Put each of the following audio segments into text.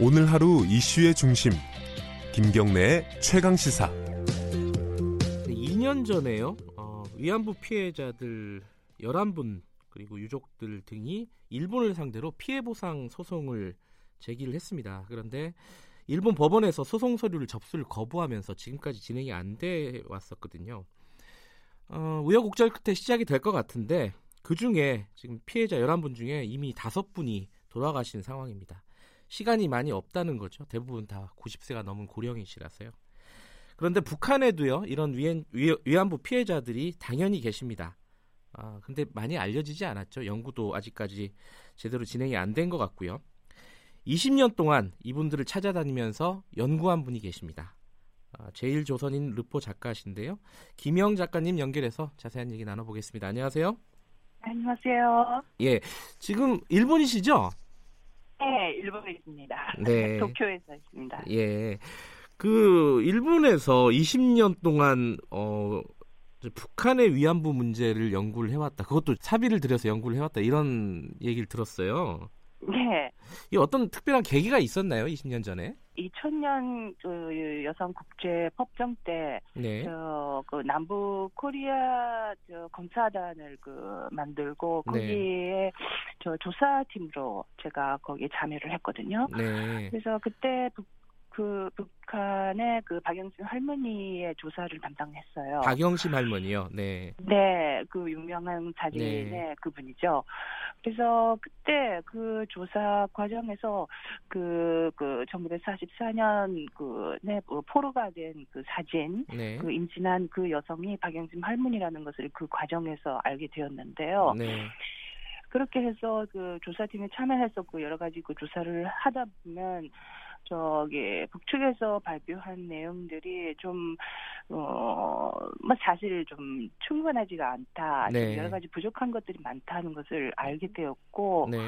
오늘 하루 이슈의 중심 김경래의 최강 시사 2년 전에요. 어, 위안부 피해자들 11분 그리고 유족들 등이 일본을 상대로 피해 보상 소송을 제기를 했습니다. 그런데 일본 법원에서 소송 서류를 접수를 거부하면서 지금까지 진행이 안 돼 왔었거든요. 어, 우여곡절 끝에 시작이 될 것 같은데 그 중에 지금 피해자 11분 중에 이미 5분이 돌아가신 상황입니다. 시간이 많이 없다는 거죠. 대부분 다 90세가 넘은 고령이시라서요. 그런데 북한에도요 이런 위안, 위안부 피해자들이 당연히 계십니다. 아, 근데 많이 알려지지 않았죠. 연구도 아직까지 제대로 진행이 안 된 것 같고요. 20년 동안 이분들을 찾아다니면서 연구한 분이 계십니다. 아, 제일조선인 르포 작가신데요. 김영 작가님 연결해서 자세한 얘기 나눠보겠습니다. 안녕하세요. 안녕하세요. 예, 지금 일본이시죠? 네, 일본에 있습니다. 네. 도쿄에서 있습니다. 예. 그 일본에서 20년 동안 어 북한의 위안부 문제를 연구를 해왔다. 그것도 사비를 들여서 연구를 해왔다. 이런 얘기를 들었어요. 네. 이 어떤 특별한 계기가 있었나요? 20년 전에? 2000년 그 여성 국제 법정 때 네. 저, 그 남부 코리아 저 검사단을 그 만들고 네. 거기에 저 조사팀으로 제가 거기에 참여를 했거든요. 네. 그래서 그때 북, 그 북한의 그 박영진 할머니의 조사를 담당했어요. 박영심 할머니요. 네. 네, 그 유명한 사진의 네. 그분이죠. 그래서 그때 그 조사 과정에서 그, 그 1944년 그, 네, 그 포로가 된 그 사진, 네. 그 임진한 그 여성이 박영진 할머니라는 것을 그 과정에서 알게 되었는데요. 네. 그렇게 해서 그 조사팀에 참여해서 그 여러 가지 그 조사를 하다 보면 저기 북측에서 발표한 내용들이 좀 어, 뭐 사실 좀 충분하지가 않다. 네. 좀 여러 가지 부족한 것들이 많다는 것을 알게 되었고 네.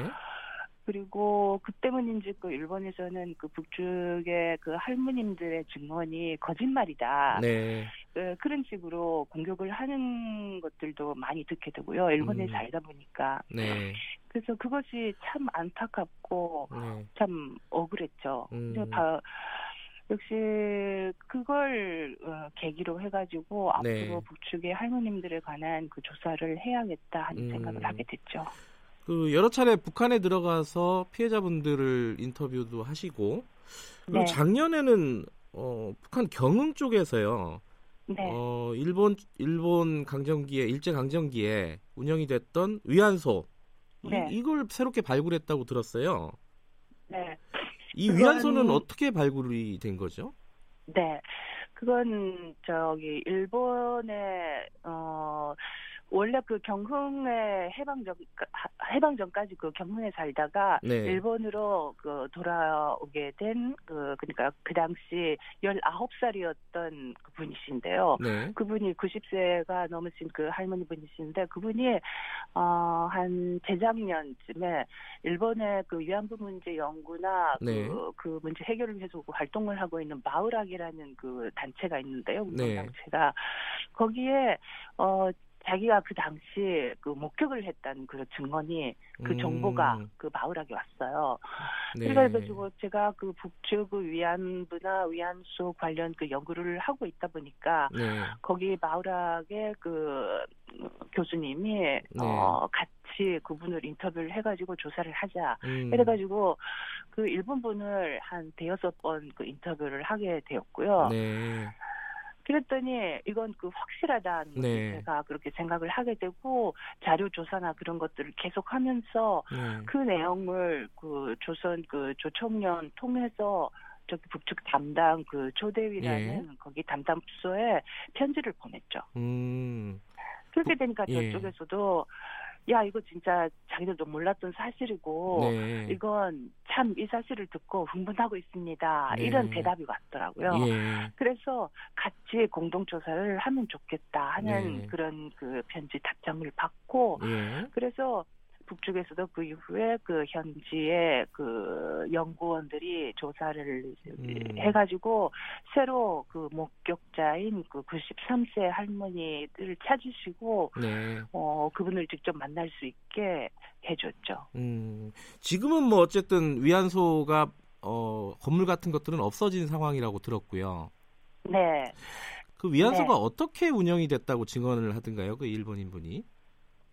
그리고 그 때문인지 그 일본에서는 그 북측의 그 할머님들의 증언이 거짓말이다. 네. 그, 그런 식으로 공격을 하는 것들도 많이 듣게 되고요. 일본에 음. 살다 보니까. 네. 그래서 그것이 참 안타깝고 네. 참 억울했죠. 음. 바- 역시 그걸 어, 계기로 해가지고 네. 앞으로 북측의 할머님들에 관한 그 조사를 해야겠다 하는 음. 생각을 하게 됐죠. 그 여러 차례 북한에 들어가서 피해자분들을 인터뷰도 하시고 그리고 네. 작년에는 어, 북한 경흥 쪽에서요. 네, 어, 일본 일본 강점기에 일제 강점기에 운영이 됐던 위안소 네. 이, 이걸 새롭게 발굴했다고 들었어요. 네, 이 그건- 위안소는 어떻게 발굴이 된 거죠? 네. 그건 저기 일본의 어 원래 그 경흥에 해방 전 해방 전까지 그 경흥에 살다가 네. 일본으로 그 돌아오게 된 그 그러니까 그 당시 19살이었던 그 분이신데요. 네. 그분이 90세가 넘으신 그 할머니 분이신데 그분이 어한 재작년쯤에 일본의 그 위안부 문제 연구나 네. 그, 그 문제 해결을 위해서 그 활동을 하고 있는 마을학이라는 그 단체가 있는데요. 운동 네. 단체가 거기에 어 자기가 그 당시 그 목격을 했다는 그 증언이 그 음, 정보가 그 마을학에 왔어요. 네. 그래가지고 제가 그 북측 그 위안부나 위안소 관련 그 연구를 하고 있다 보니까 네. 거기 마을학의 그 교수님이 어 같이 그분을 인터뷰를 해가지고 조사를 하자. 음, 그래가지고 그 일본 분을 한 대여섯 번 그 인터뷰를 하게 되었고요. 네. 그랬더니 이건 그 확실하다는 네. 제가 그렇게 생각을 하게 되고 자료 조사나 그런 것들을 계속하면서 네. 그 내용을 그 조선 그 조청년 통해서 저기 북측 담당 그 조대위라는 예. 거기 담당 부서에 편지를 보냈죠. 음. 그렇게 되니까 예. 저쪽에서도 야 이거 진짜 자기들도 몰랐던 사실이고 네. 이건 참 이 사실을 듣고 흥분하고 있습니다. 네. 이런 대답이 왔더라고요. 예. 그래서 같이 공동 조사를 하면 좋겠다 하는 네. 그런 그 편지 답장을 받고 예. 그래서 북쪽에서도 그 이후에 그 현지의 그 연구원들이 조사를 음. 해가지고 새로 그 목격자인 그 93세 할머니를 찾으시고 네. 어 그분을 직접 만날 수 있게 해줬죠. 음. 지금은 뭐 어쨌든 위안소가 어, 건물 같은 것들은 없어진 상황이라고 들었고요. 네. 그 위안소가 네. 어떻게 운영이 됐다고 증언을 하던가요? 그 일본인 분이?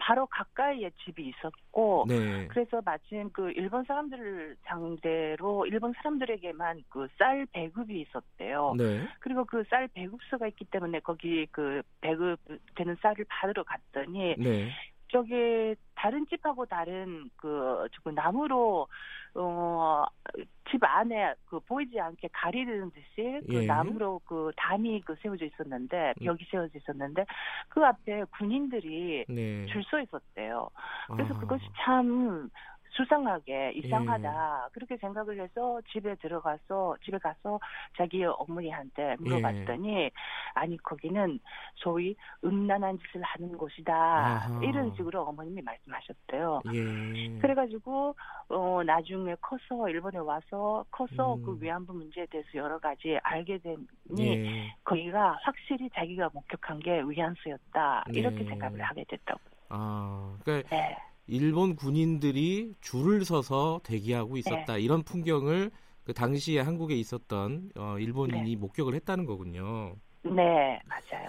바로 가까이에 집이 있었고 네. 그래서 마침 그 일본 사람들을 상대로 일본 사람들에게만 그 쌀 배급이 있었대요. 네. 그리고 그 쌀 배급소가 있기 때문에 거기 그 배급되는 쌀을 받으러 갔더니 네. 저기 다른 집하고 다른 그, 그 나무로 어집 안에 그 보이지 않게 가리는 듯이 그 예. 나무로 그 담이 그 세워져 있었는데 음. 벽이 세워져 있었는데 그 앞에 군인들이 네. 줄서 있었대요. 그래서 아. 그것이 참 수상하게 이상하다 그렇게 생각을 해서 집에 들어가서 집에 가서 자기 어머니한테 물어봤더니 아니 거기는 소위 음란한 짓을 하는 곳이다 아하. 이런 식으로 어머님이 말씀하셨대요. 예. 그래가지고 어 나중에 커서 일본에 와서 커서 음. 그 위안부 문제에 대해서 여러 가지 알게 되니 예. 거기가 확실히 자기가 목격한 게 위안수였다 이렇게 네. 생각을 하게 됐다고. 아, 그러니까 네. 일본 군인들이 줄을 서서 대기하고 있었다 이런 풍경을 그 당시에 한국에 있었던 어, 일본인이 목격을 했다는 거군요. 네, 맞아요.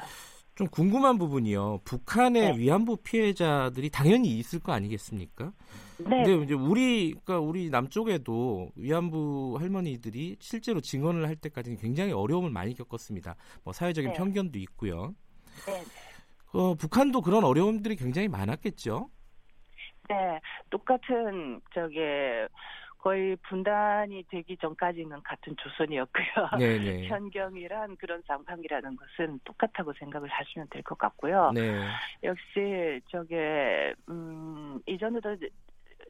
좀 궁금한 부분이요. 북한의 네. 위안부 피해자들이 당연히 있을 거 아니겠습니까? 네, 근데 이제 우리 그러니까 우리 남쪽에도 위안부 할머니들이 실제로 증언을 할 때까지는 굉장히 어려움을 많이 겪었습니다. 뭐 사회적인 네. 편견도 있고요. 네, 어, 북한도 그런 어려움들이 굉장히 많았겠죠. 네. 똑같은 저게 거의 분단이 되기 전까지는 같은 조선이었고요. 네네. 현경이란 그런 상황이라는 것은 똑같다고 생각을 하시면 될 것 같고요. 네. 역시 저게 음 이전에도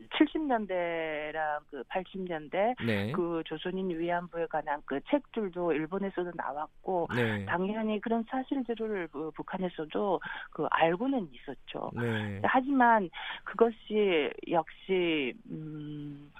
70년대랑 그 80년대 네. 그 조선인 위안부에 관한 그 책들도 일본에서도 나왔고 네. 당연히 그런 사실들을 그 북한에서도 그 알고는 있었죠. 네. 하지만 그것이 역시 음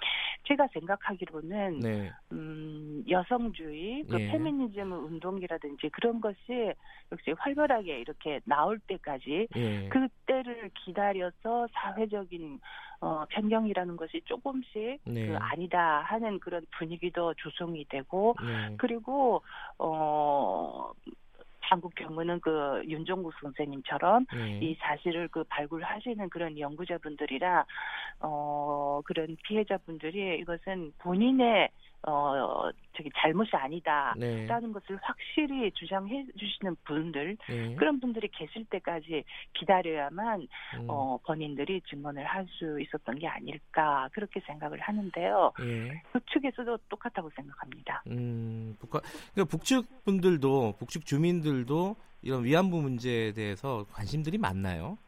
제가 생각하기로는 네. 음 여성주의, 그 예. 페미니즘 운동이라든지 그런 것이 역시 활발하게 이렇게 나올 때까지 예. 그때를 기다려서 사회적인 어 변경이라는 것이 조금씩 네. 그 아니다 하는 그런 분위기도 조성이 되고 네. 그리고 어 한국 경우는 그 윤종국 선생님처럼 네. 이 사실을 그 발굴하시는 그런 연구자분들이라 어 그런 피해자분들이 이것은 본인의 어 저기 잘못이 아니다라는 네. 것을 확실히 주장해 주시는 분들 네. 그런 분들이 계실 때까지 기다려야만 음. 어 본인들이 증언을 할 수 있었던 게 아닐까 그렇게 생각을 하는데요. 예. 그쪽에서도 똑같다고 생각합니다. 음, 북한, 그러니까 북측 분들도, 북측 주민들도 이런 위안부 문제에 대해서 관심들이 많나요?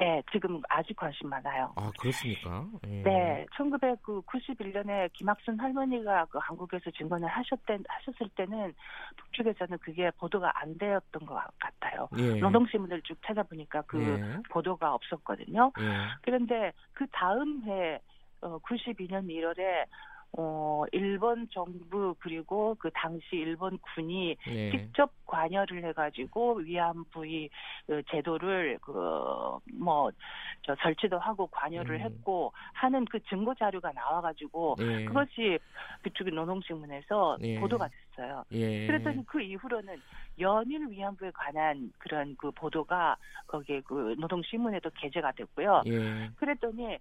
네, 지금 아직 관심 많아요. 아, 그렇습니까? 예. 네, 1991년에 김학순 할머니가 그 한국에서 증언을 하셨대, 하셨을 때는 북측에서는 그게 보도가 안 되었던 것 같아요. 예. 노동신문을 쭉 찾아보니까 그 예. 보도가 없었거든요. 예. 그런데 그 다음 해 어, 92년 1월에 어, 일본 정부 그리고 그 당시 일본 군이 예. 직접 관여를 해가지고 위안부의 그 제도를 그 뭐 저 설치도 하고 관여를 음. 했고 하는 그 증거 자료가 나와가지고 예. 그것이 그쪽의 노동신문에서 예. 보도가 됐어요. 예. 그랬더니 그 이후로는 연일 위안부에 관한 그런 그 보도가 거기에 그 노동신문에도 게재가 됐고요. 예. 그랬더니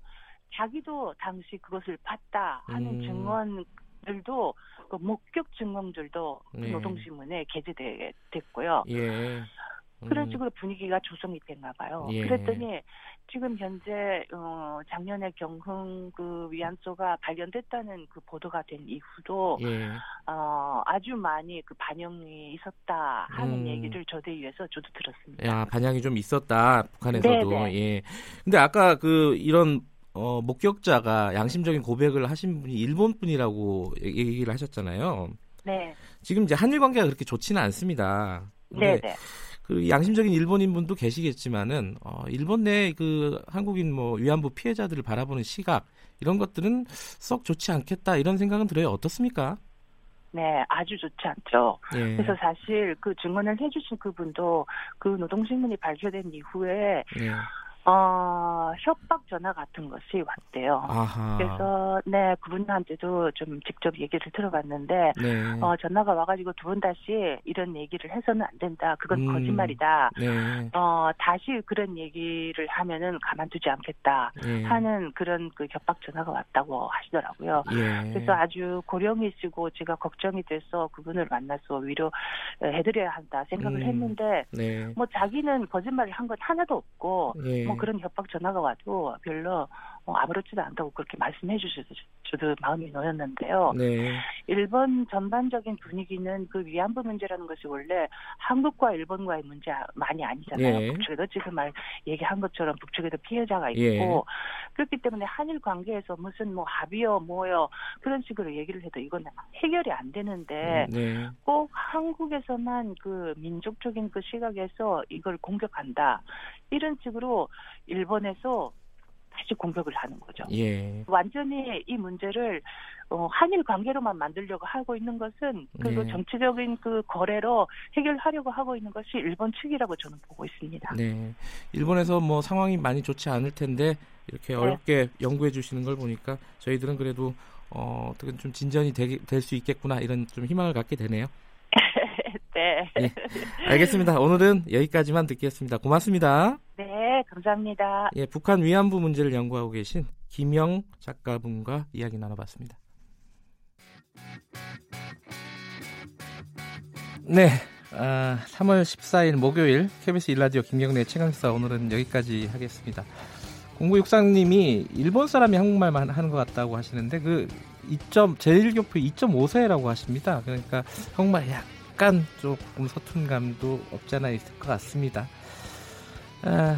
자기도 당시 그것을 봤다 하는 음. 증언들도 그 목격 증언들도 그 네. 노동신문에 게재됐고요. 예. 음. 그런 식으로 분위기가 조성이 됐나 봐요. 예. 그랬더니 지금 현재 어 작년에 경흥 그 위안소가 발견됐다는 그 보도가 된 이후로 예. 어 아주 많이 그 반영이 있었다 하는 음. 얘기를 저대위에서 저도 들었습니다. 야, 반향이 좀 있었다. 북한에서도. 네, 예. 근데 아까 그 이런 어, 목격자가 양심적인 고백을 하신 분이 일본 분이라고 얘기를 하셨잖아요. 네, 지금 이제 한일 관계가 그렇게 좋지는 않습니다. 네, 네. 그 양심적인 일본인 분도 계시겠지만은 어, 일본 내 그 한국인 뭐 위안부 피해자들을 바라보는 시각 이런 것들은 썩 좋지 않겠다 이런 생각은 들어요. 어떻습니까? 네, 아주 좋지 않죠. 예. 그래서 사실 그 증언을 해주신 그분도 그 노동신문이 발표된 이후에 예. 어, 협박 전화 같은 것이 왔대요. 아하. 그래서 네 그분한테도 좀 직접 얘기를 들어봤는데 네. 어, 전화가 와가지고 두 번 다시 이런 얘기를 해서는 안 된다. 그건 음. 거짓말이다. 네. 어, 다시 그런 얘기를 하면은 가만두지 않겠다. 예. 하는 그런 그 협박 전화가 왔다고 하시더라고요. 예. 그래서 아주 고령이시고 제가 걱정이 돼서 그분을 만나서 위로 해드려야 한다 생각을 음. 했는데 네. 뭐 자기는 거짓말을 한 건 하나도 없고 예. 뭐 그런 협박 전화가 와도 별로 뭐 아무렇지도 않다고 그렇게 말씀해 주셔서 저도 마음이 놓였는데요. 네. 일본 전반적인 분위기는 그 위안부 문제라는 것이 원래 한국과 일본과의 문제 많이 아니잖아요. 예. 북측에도 지금 말 얘기한 것처럼 북측에도 피해자가 있고 예. 그렇기 때문에 한일 관계에서 무슨 뭐 합의요 뭐요 그런 식으로 얘기를 해도 이건 해결이 안 되는데 네. 꼭 한국에서만 그 민족적인 그 시각에서 이걸 공격한다 이런 식으로 일본에서 다시 공격을 하는 거죠. 예. 완전히 이 문제를 어, 한일 관계로만 만들려고 하고 있는 것은 그리고 네. 정치적인 그 거래로 해결하려고 하고 있는 것이 일본 측이라고 저는 보고 있습니다. 네. 일본에서 뭐 상황이 많이 좋지 않을 텐데 이렇게 네. 어렵게 연구해 주시는 걸 보니까 저희들은 그래도 어, 어떻게 좀 진전이 될 수 있겠구나 이런 좀 희망을 갖게 되네요. 네. 예. 알겠습니다. 오늘은 여기까지만 듣겠습니다. 고맙습니다. 네, 감사합니다. 예, 북한 위안부 문제를 연구하고 계신 김영 작가분과 이야기 나눠봤습니다. 네, 아, 3월 14일 목요일 KBS 일라디오 김경래 최강시사 오늘은 여기까지 하겠습니다. 0963님이 일본 사람이 한국말만 하는 것 같다고 하시는데 그 2점 제1교표 2.5세라고 하십니다. 그러니까 한국말 약간 조금 서툰 감도 없지 않아 있을 것 같습니다. 아,